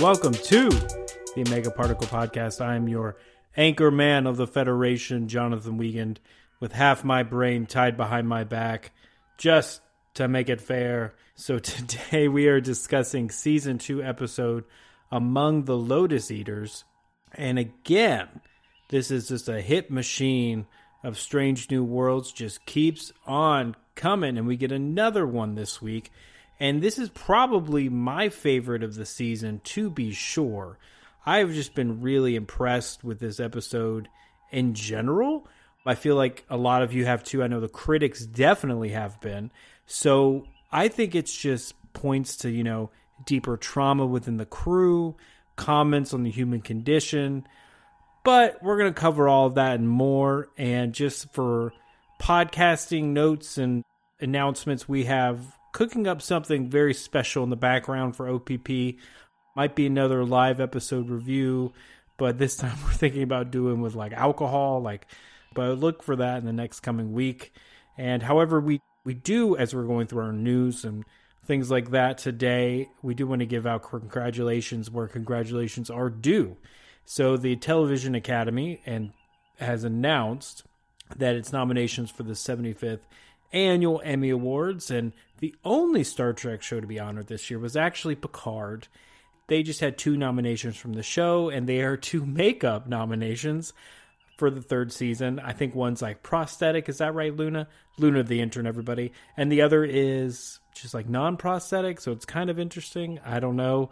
Welcome to the Omega Particle Podcast. I am your anchor man of the Federation, Jonathan Wiegand, with half my brain tied behind my back, just to make it fair. So today we are discussing season two episode Among the Lotus Eaters. And again, this is just a hit machine of Strange New Worlds, just keeps on coming. And we get another one this week. And this is probably my favorite of the season, to be sure. I've just been really impressed with this episode in general. I feel like a lot of you have too. I know the critics definitely have been. So I think it's just points to, you know, deeper trauma within the crew, comments on the human condition. But we're going to cover all of that and more. And just for podcasting notes and announcements, we have cooking up something very special in the background for OPP. Might be another live episode review, but this time we're thinking about doing with like alcohol, like but look for that in the next coming week. And however we we do as we're going through our news and things like that today, we do want to give out congratulations where congratulations are due. So the Television Academy and has announced that its nominations for the 75th annual Emmy Awards, and the only Star Trek show to be honored this year was actually Picard. They just had two nominations from the show, and they are two makeup nominations for the third season. I think one's like prosthetic. Is that right, Luna? Luna the intern, everybody. And the other is just like non prosthetic. So it's kind of interesting. I don't know.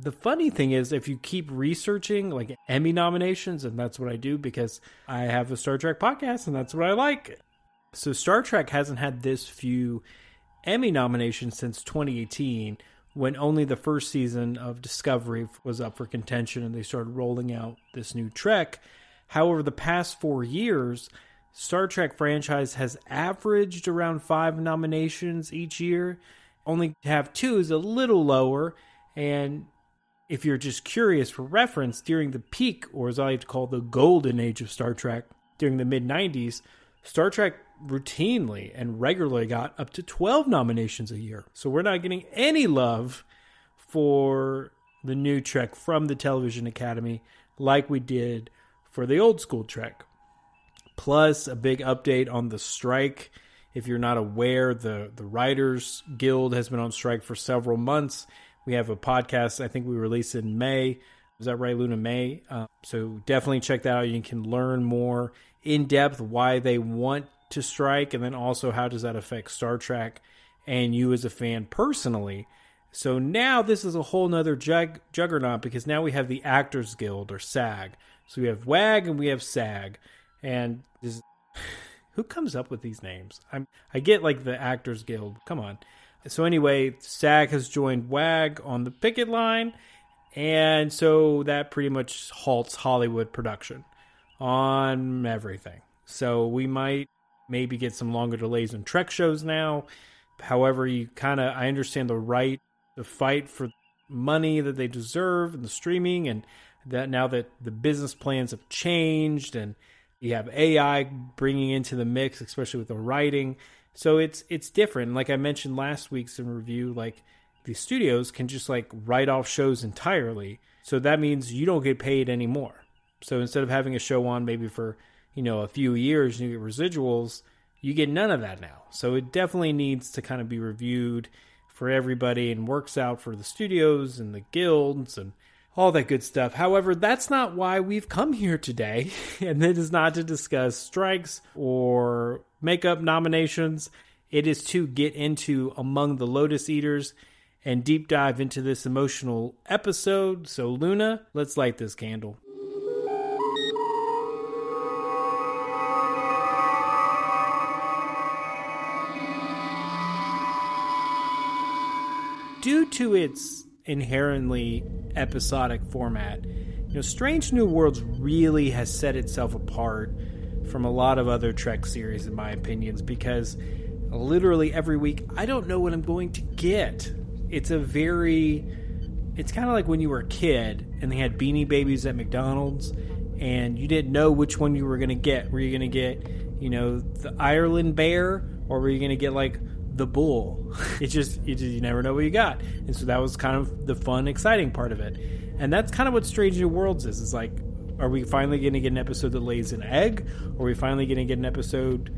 The funny thing is, if you keep researching like Emmy nominations, and that's what I do because I have a Star Trek podcast and that's what I like. So Star Trek hasn't had this few Emmy nominations since 2018 when only the first season of Discovery was up for contention and they started rolling out this new Trek. However, the past 4 years, Star Trek franchise has averaged around 5 nominations each year. Only to have 2 is a little lower and if you're just curious for reference, during the peak, or as I like to call the golden age of Star Trek, during the mid 90s, Star Trek routinely and regularly got up to 12 nominations a year. So we're not getting any love for the new Trek from the Television Academy like we did for the old school Trek. Plus, a big update on the strike. If you're not aware, the, the Writers Guild has been on strike for several months. We have a podcast, I think we released in May. Is that right, Luna May? Uh, so definitely check that out. You can learn more in depth why they want to strike, and then also how does that affect Star Trek and you as a fan personally. So now this is a whole nother jug- juggernaut because now we have the Actors Guild or SAG. So we have WAG and we have SAG, and this, who comes up with these names? I'm I get like the Actors Guild. Come on. So anyway, SAG has joined WAG on the picket line, and so that pretty much halts Hollywood production on everything. So we might maybe get some longer delays in Trek shows now. However, you kind of I understand the right to fight for money that they deserve in the streaming, and that now that the business plans have changed and you have AI bringing into the mix, especially with the writing. So it's it's different. Like I mentioned last week's in review, like the studios can just like write off shows entirely. So that means you don't get paid anymore. So instead of having a show on maybe for you know a few years and you get residuals, you get none of that now. So it definitely needs to kind of be reviewed for everybody and works out for the studios and the guilds and all that good stuff. However, that's not why we've come here today, and it is not to discuss strikes or makeup nominations. It is to get into Among the Lotus Eaters and deep dive into this emotional episode. So, Luna, let's light this candle. Due to its inherently episodic format. You know, Strange New Worlds really has set itself apart from a lot of other Trek series, in my opinions, because literally every week I don't know what I'm going to get. It's a very, it's kind of like when you were a kid and they had beanie babies at McDonald's and you didn't know which one you were going to get. Were you going to get, you know, the Ireland bear or were you going to get like the bull? it just, you just, you never know what you got. And so that was kind of the fun, exciting part of it. And that's kind of what Strange New Worlds is. It's like, are we finally going to get an episode that lays an egg? Or are we finally going to get an episode,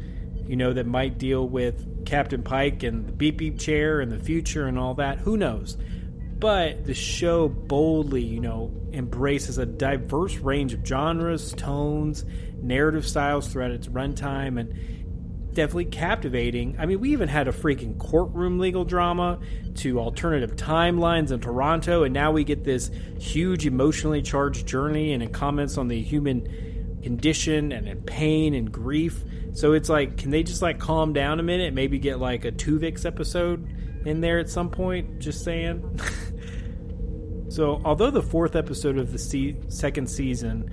you know, that might deal with Captain Pike and the beep beep chair and the future and all that? Who knows? But the show boldly, you know, embraces a diverse range of genres, tones, narrative styles throughout its runtime, and definitely captivating. I mean, we even had a freaking courtroom legal drama to alternative timelines in Toronto, and now we get this huge emotionally charged journey and comments on the human condition and in pain and grief. So it's like, can they just like calm down a minute? Maybe get like a Tuvix episode in there at some point? Just saying. so, although the fourth episode of the se- second season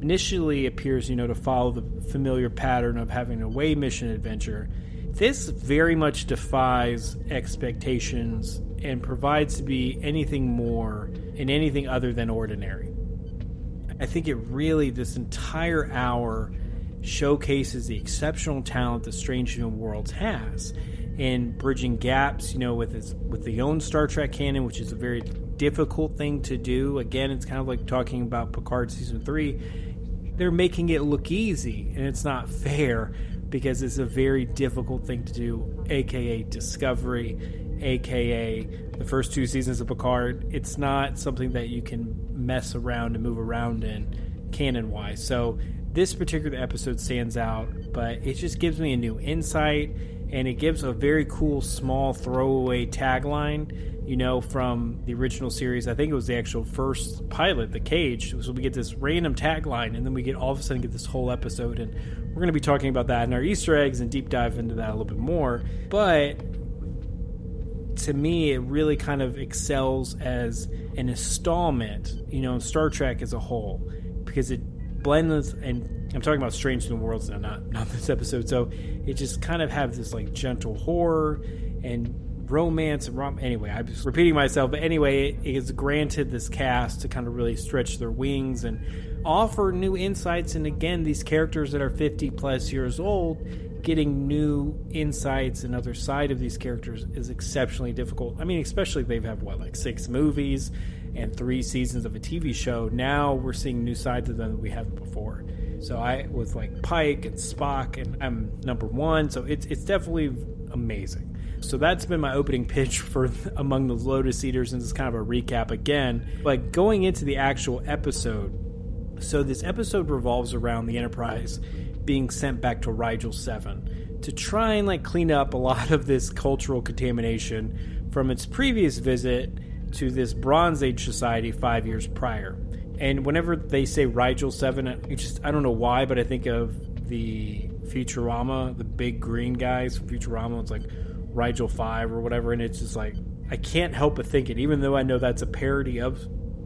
initially appears, you know, to follow the familiar pattern of having a way mission adventure. This very much defies expectations and provides to be anything more and anything other than ordinary. I think it really, this entire hour showcases the exceptional talent that Strange New Worlds has in bridging gaps, you know, with its with the own Star Trek canon, which is a very difficult thing to do. Again, it's kind of like talking about Picard season three they're making it look easy, and it's not fair because it's a very difficult thing to do, aka Discovery, aka the first two seasons of Picard. It's not something that you can mess around and move around in canon wise. So this particular episode stands out, but it just gives me a new insight and it gives a very cool small throwaway tagline you know, from the original series. I think it was the actual first pilot, The Cage. So we get this random tagline, and then we get all of a sudden get this whole episode, and we're going to be talking about that in our Easter eggs and deep dive into that a little bit more. But to me, it really kind of excels as an installment, you know, Star Trek as a whole, because it blends and I'm talking about Strange New Worlds now, not not this episode. So it just kind of have this like gentle horror and romance and rom. Anyway, I'm just repeating myself, but anyway, it, it is granted this cast to kind of really stretch their wings and offer new insights. And again, these characters that are 50 plus years old, getting new insights and other side of these characters is exceptionally difficult. I mean, especially they've had what like six movies and three seasons of a TV show. Now we're seeing new sides of them that we haven't before. So I was like Pike and Spock, and I'm number one. So it's it's definitely amazing. So that's been my opening pitch for Among the Lotus Eaters, and it's kind of a recap again. But going into the actual episode, so this episode revolves around the Enterprise being sent back to Rigel 7 to try and like clean up a lot of this cultural contamination from its previous visit to this Bronze Age society five years prior. And whenever they say Rigel 7, it just I don't know why, but I think of the Futurama, the big green guys from Futurama. It's like Rigel 5 or whatever, and it's just like, I can't help but think it, even though I know that's a parody of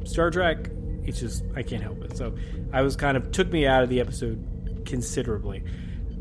Star Trek, it's just, I can't help it. So I was kind of, took me out of the episode considerably.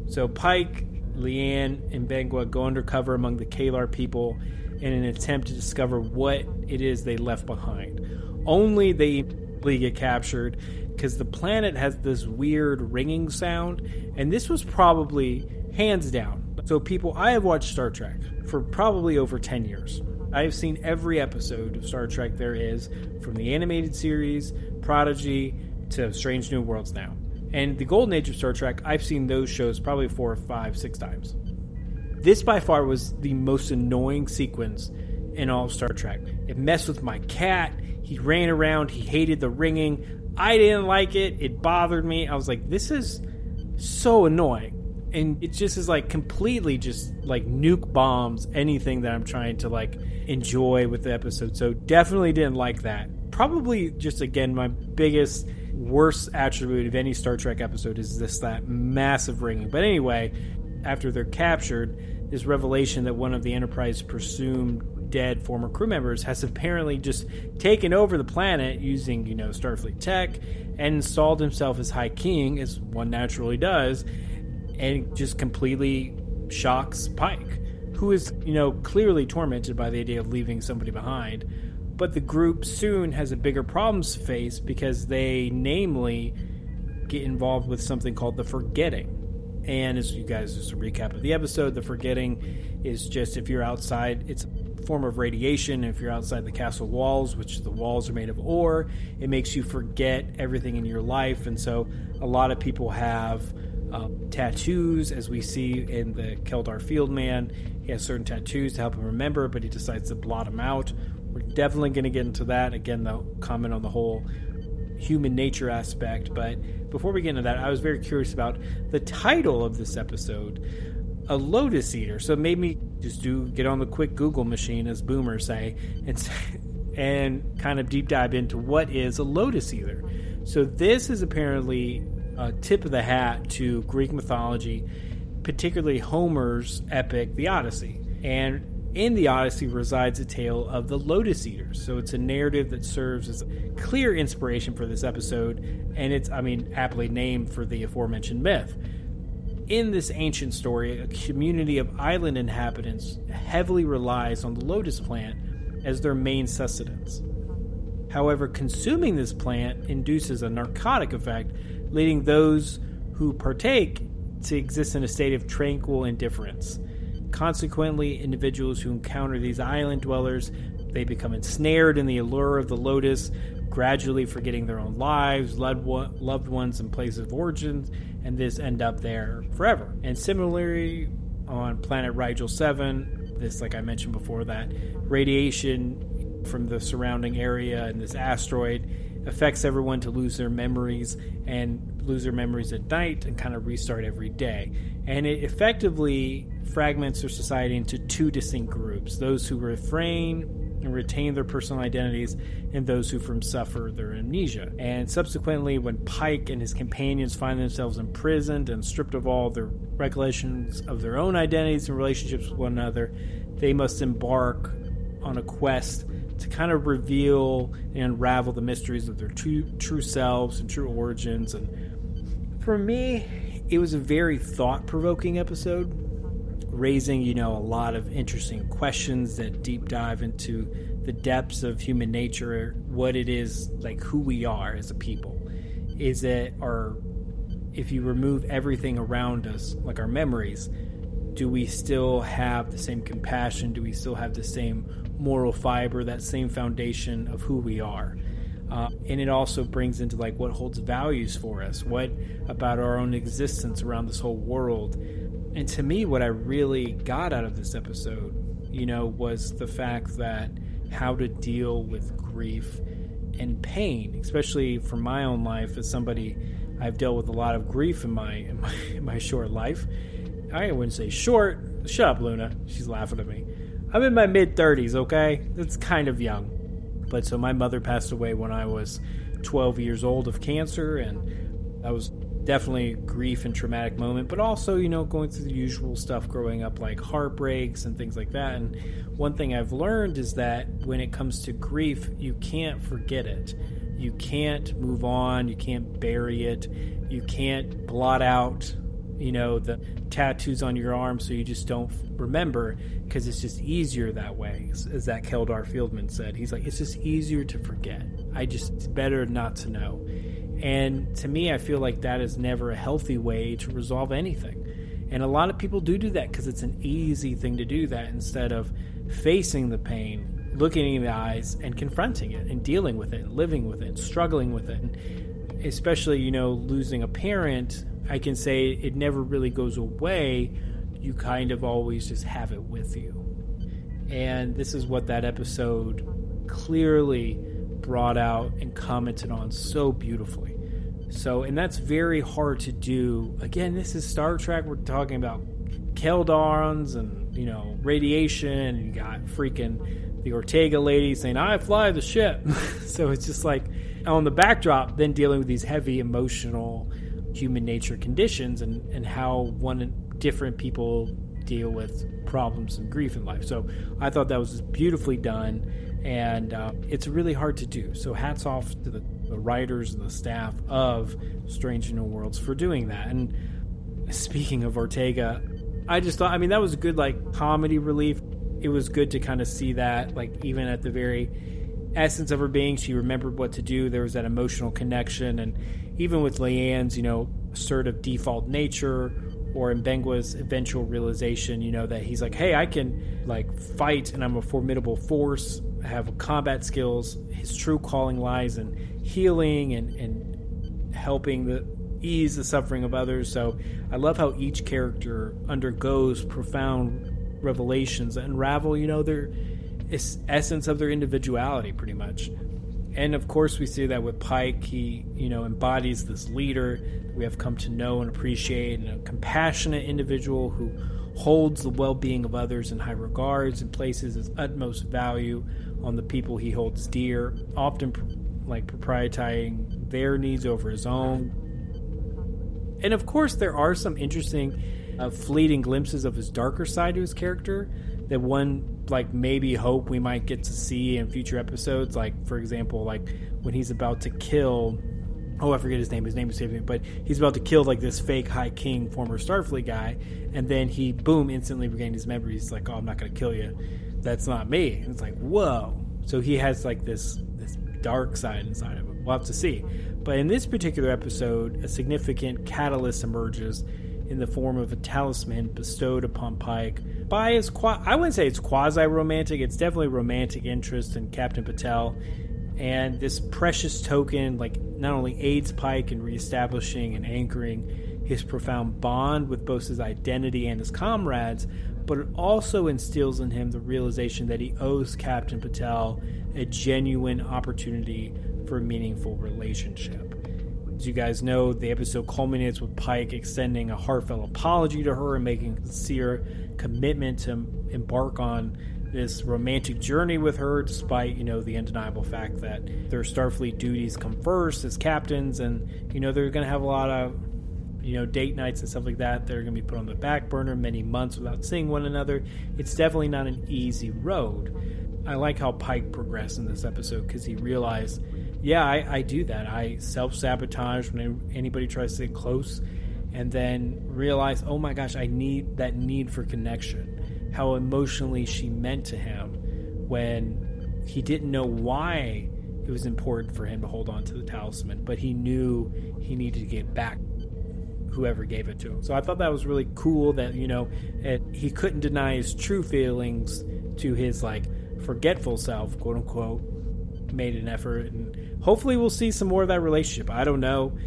So Pike, La'an, and M'Benga go undercover among the Kalar people in an attempt to discover what it is they left behind. Only they get captured because the planet has this weird ringing sound, and this was probably hands down. So, people, I have watched Star Trek for probably over 10 years. I have seen every episode of Star Trek there is, from the animated series, Prodigy, to Strange New Worlds now. And the Golden Age of Star Trek, I've seen those shows probably four, five, six times. This by far was the most annoying sequence in all of Star Trek. It messed with my cat. He ran around. He hated the ringing. I didn't like it. It bothered me. I was like, this is so annoying and it just is like completely just like nuke bombs anything that I'm trying to like enjoy with the episode. So definitely didn't like that. Probably just again my biggest worst attribute of any Star Trek episode is this that massive ringing. But anyway, after they're captured, this revelation that one of the Enterprise presumed dead former crew members, has apparently just taken over the planet using, you know, Starfleet tech and installed himself as High King, as one naturally does, and just completely shocks Pike, who is, you know, clearly tormented by the idea of leaving somebody behind. But the group soon has a bigger problem to face because they, namely, get involved with something called the forgetting. And as you guys, just a recap of the episode, the forgetting is just if you're outside, it's a form of radiation. If you're outside the castle walls, which the walls are made of ore, it makes you forget everything in your life. And so a lot of people have um, tattoos, as we see in the Keldar Field Man. He has certain tattoos to help him remember, but he decides to blot them out. We're definitely going to get into that. Again, the comment on the whole human nature aspect. But before we get into that, I was very curious about the title of this episode, a lotus eater. So it made me just do get on the quick Google machine, as boomers say, and and kind of deep dive into what is a lotus eater. So this is apparently a tip of the hat to Greek mythology, particularly Homer's epic, The Odyssey. And in the Odyssey resides a tale of the Lotus Eaters. So it's a narrative that serves as clear inspiration for this episode, and it's, I mean, aptly named for the aforementioned myth. In this ancient story, a community of island inhabitants heavily relies on the lotus plant as their main sustenance. However, consuming this plant induces a narcotic effect, leading those who partake to exist in a state of tranquil indifference. Consequently, individuals who encounter these island dwellers, they become ensnared in the allure of the lotus, gradually forgetting their own lives, loved ones, and places of origin, and this end up there forever. And similarly, on planet Rigel 7, this, like I mentioned before, that radiation from the surrounding area and this asteroid affects everyone to lose their memories and lose their memories at night and kind of restart every day. And it effectively fragments their society into two distinct groups those who refrain and retain their personal identities, and those who from suffer their amnesia. And subsequently, when Pike and his companions find themselves imprisoned and stripped of all their recollections of their own identities and relationships with one another, they must embark on a quest to kind of reveal and unravel the mysteries of their true, true selves and true origins. And for me, it was a very thought provoking episode raising, you know, a lot of interesting questions that deep dive into the depths of human nature, what it is, like who we are as a people. Is it our, if you remove everything around us, like our memories, do we still have the same compassion? Do we still have the same moral fiber, that same foundation of who we are? Uh, and it also brings into like what holds values for us what about our own existence around this whole world and to me, what I really got out of this episode, you know, was the fact that how to deal with grief and pain, especially for my own life as somebody I've dealt with a lot of grief in my in my, in my short life. I wouldn't say short. Shut up, Luna. She's laughing at me. I'm in my mid 30s, okay? That's kind of young. But so my mother passed away when I was 12 years old of cancer, and I was definitely grief and traumatic moment, but also, you know, going through the usual stuff growing up, like heartbreaks and things like that. And one thing I've learned is that when it comes to grief, you can't forget it. You can't move on. You can't bury it. You can't blot out, you know, the tattoos on your arm so you just don't remember because it's just easier that way, as that Keldar Fieldman said. He's like, it's just easier to forget. I just, it's better not to know. And to me, I feel like that is never a healthy way to resolve anything. And a lot of people do do that because it's an easy thing to do that instead of facing the pain, looking in the eyes, and confronting it, and dealing with it, and living with it, and struggling with it. And especially, you know, losing a parent, I can say it never really goes away. You kind of always just have it with you. And this is what that episode clearly brought out and commented on so beautifully. So, and that's very hard to do. Again, this is Star Trek. We're talking about Keldarns and, you know, radiation, and you got freaking the Ortega lady saying, I fly the ship. so it's just like on the backdrop, then dealing with these heavy emotional human nature conditions and, and how one different people deal with problems and grief in life. So I thought that was beautifully done, and uh, it's really hard to do. So hats off to the, the writers and the staff of Strange New Worlds for doing that. And speaking of Ortega, I just thought, I mean, that was a good like comedy relief. It was good to kind of see that, like even at the very essence of her being, she remembered what to do. There was that emotional connection, and even with La'an's, you know, assertive default nature, or M'Benga's eventual realization, you know, that he's like, hey, I can like fight, and I'm a formidable force. I have combat skills. His true calling lies in healing and and helping the ease the suffering of others. So I love how each character undergoes profound revelations unravel, you know, their essence of their individuality, pretty much. And of course, we see that with Pike. He, you know, embodies this leader we have come to know and appreciate, and a compassionate individual who holds the well-being of others in high regards and places his utmost value on the people he holds dear, often like proprietizing their needs over his own. And of course, there are some interesting, uh, fleeting glimpses of his darker side to his character that one like maybe hope we might get to see in future episodes. Like for example, like when he's about to kill oh I forget his name. His name is saving but he's about to kill like this fake High King former Starfleet guy, and then he boom instantly regained his memories. He's like, oh I'm not gonna kill you. That's not me. And it's like whoa. So he has like this this dark side inside of him. We'll have to see. But in this particular episode, a significant catalyst emerges in the form of a talisman bestowed upon Pike by his qua- I wouldn't say it's quasi romantic. It's definitely romantic interest in Captain Batel, and this precious token like not only aids Pike in reestablishing and anchoring his profound bond with both his identity and his comrades, but it also instills in him the realization that he owes Captain Batel a genuine opportunity for a meaningful relationship. As you guys know, the episode culminates with Pike extending a heartfelt apology to her and making a sincere commitment to embark on this romantic journey with her, despite you know the undeniable fact that their Starfleet duties come first as captains, and you know they're going to have a lot of you know date nights and stuff like that. They're going to be put on the back burner many months without seeing one another. It's definitely not an easy road. I like how Pike progressed in this episode because he realized yeah, I, I do that. I self sabotage when anybody tries to get close, and then realize, oh my gosh, I need that need for connection. How emotionally she meant to him when he didn't know why it was important for him to hold on to the talisman, but he knew he needed to get back whoever gave it to him. So I thought that was really cool that, you know, it, he couldn't deny his true feelings to his like forgetful self, quote unquote, made an effort and hopefully we'll see some more of that relationship. I don't know.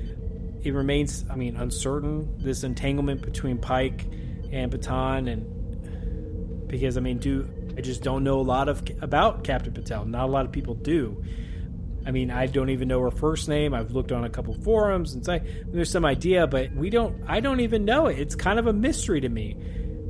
It remains, I mean, uncertain this entanglement between Pike and Batel, and because I mean, do I just don't know a lot of about Captain Batel. Not a lot of people do. I mean, I don't even know her first name. I've looked on a couple forums and say there's some idea, but we don't. I don't even know it. It's kind of a mystery to me.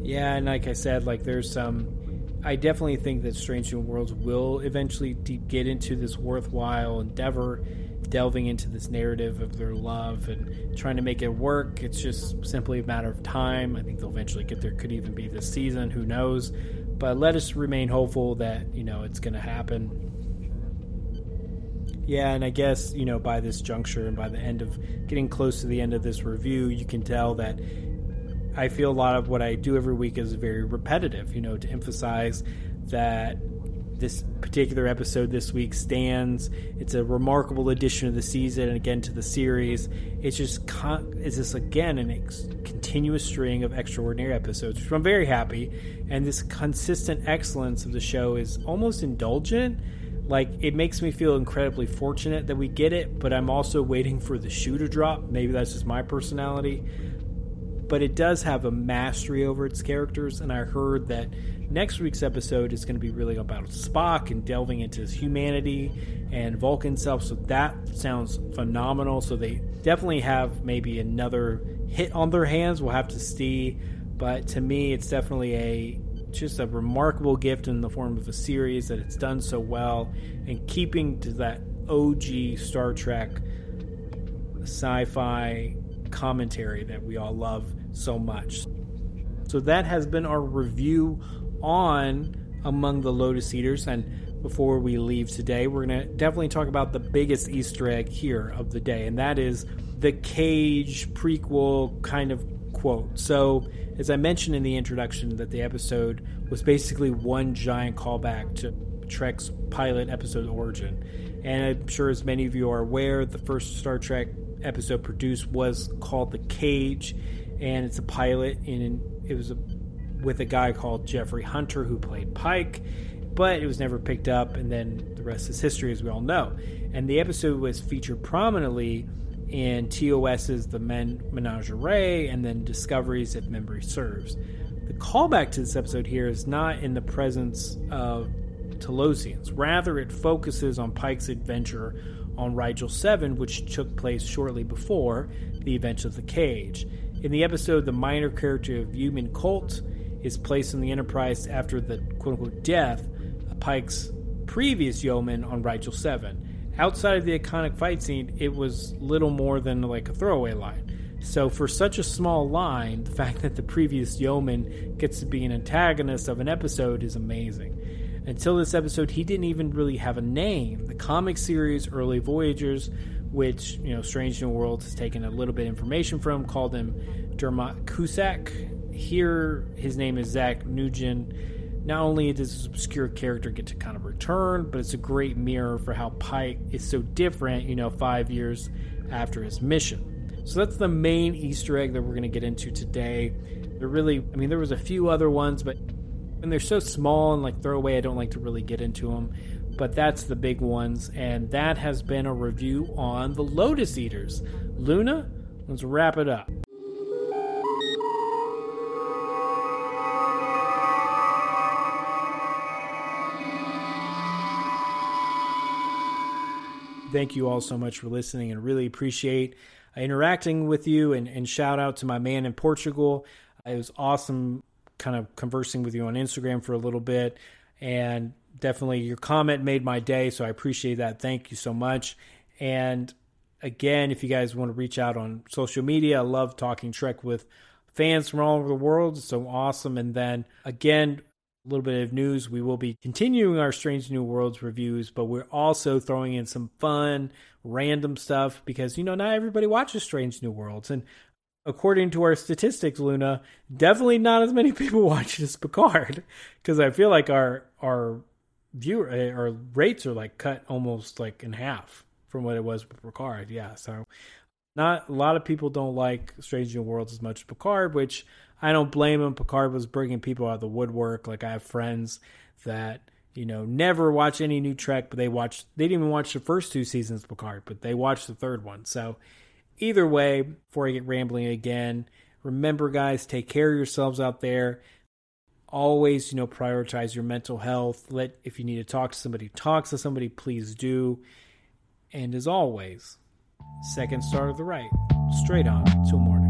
Yeah, and like I said, like there's some I definitely think that Strange New Worlds will eventually get into this worthwhile endeavor, delving into this narrative of their love and trying to make it work. It's just simply a matter of time. I think they'll eventually get there. Could even be this season. Who knows? But let us remain hopeful that you know it's going to happen. Yeah, and I guess you know by this juncture and by the end of getting close to the end of this review, you can tell that I feel a lot of what I do every week is very repetitive, you know, to emphasize that this particular episode this week stands. It's a remarkable addition to the season and again to the series. It's just con- it's just again an ex- continuous string of extraordinary episodes, which I'm very happy. And this consistent excellence of the show is almost indulgent. Like it makes me feel incredibly fortunate that we get it, but I'm also waiting for the shoe to drop. Maybe that's just my personality but it does have a mastery over its characters. And I heard that next week's episode is going to be really about Spock and delving into his humanity and Vulcan self. So that sounds phenomenal. So they definitely have maybe another hit on their hands. We'll have to see. But to me, it's definitely a just a remarkable gift in the form of a series that it's done so well and keeping to that OG Star Trek sci-fi commentary that we all love so much. So that has been our review on Among the Lotus Eaters. And before we leave today, we're going to definitely talk about the biggest Easter egg here of the day, and that is the Cage prequel kind of quote. So, as I mentioned in the introduction, that the episode was basically one giant callback to Trek's pilot episode Origin. And I'm sure, as many of you are aware, the first Star Trek episode produced was called The Cage, and it's a pilot, and it was a, with a guy called Jeffrey Hunter who played Pike, but it was never picked up, and then the rest is history, as we all know. And the episode was featured prominently in TOS's The Men Menagerie and then Discoveries If Memory Serves. The callback to this episode here is not in the presence of Talosians. Rather, it focuses on Pike's adventure on Rigel 7, which took place shortly before the events of the Cage. In the episode, the minor character of Yeoman Colt is placed in the Enterprise after the quote unquote death of Pike's previous yeoman on Rigel 7 outside of the iconic fight scene, it was little more than like a throwaway line. So, for such a small line, the fact that the previous yeoman gets to be an antagonist of an episode is amazing. Until this episode, he didn't even really have a name. The comic series Early Voyagers, which, you know, Strange New Worlds has taken a little bit of information from, called him Dermot Cusack. Here, his name is Zach Nugent not only does this obscure character get to kind of return, but it's a great mirror for how Pike is so different, you know, five years after his mission. So that's the main Easter egg that we're going to get into today. There really, I mean, there was a few other ones, but and they're so small and like throwaway, I don't like to really get into them. But that's the big ones, and that has been a review on the Lotus Eaters. Luna, let's wrap it up. thank you all so much for listening and really appreciate uh, interacting with you and, and shout out to my man in Portugal. It was awesome kind of conversing with you on Instagram for a little bit and definitely your comment made my day so I appreciate that. Thank you so much. And again, if you guys want to reach out on social media, I love talking Trek with fans from all over the world. It's so awesome. And then again, a little bit of news. We will be continuing our Strange New Worlds reviews, but we're also throwing in some fun, random stuff because, you know, not everybody watches Strange New Worlds. And according to our statistics, Luna, definitely not as many people watch as Picard because I feel like our, our viewer, eh, our rates are like cut almost like in half from what it was with Picard. Yeah. So not a lot of people don't like Strange New Worlds as much as Picard, which I don't blame him. Picard was bringing people out of the woodwork. Like I have friends that you know never watch any new Trek, but they watched They didn't even watch the first two seasons of Picard, but they watched the third one. So either way, before I get rambling again, remember, guys, take care of yourselves out there. Always, you know, prioritize your mental health. Let if you need to talk to somebody, talk to somebody. Please do. And as always, second star to the right, straight on till morning.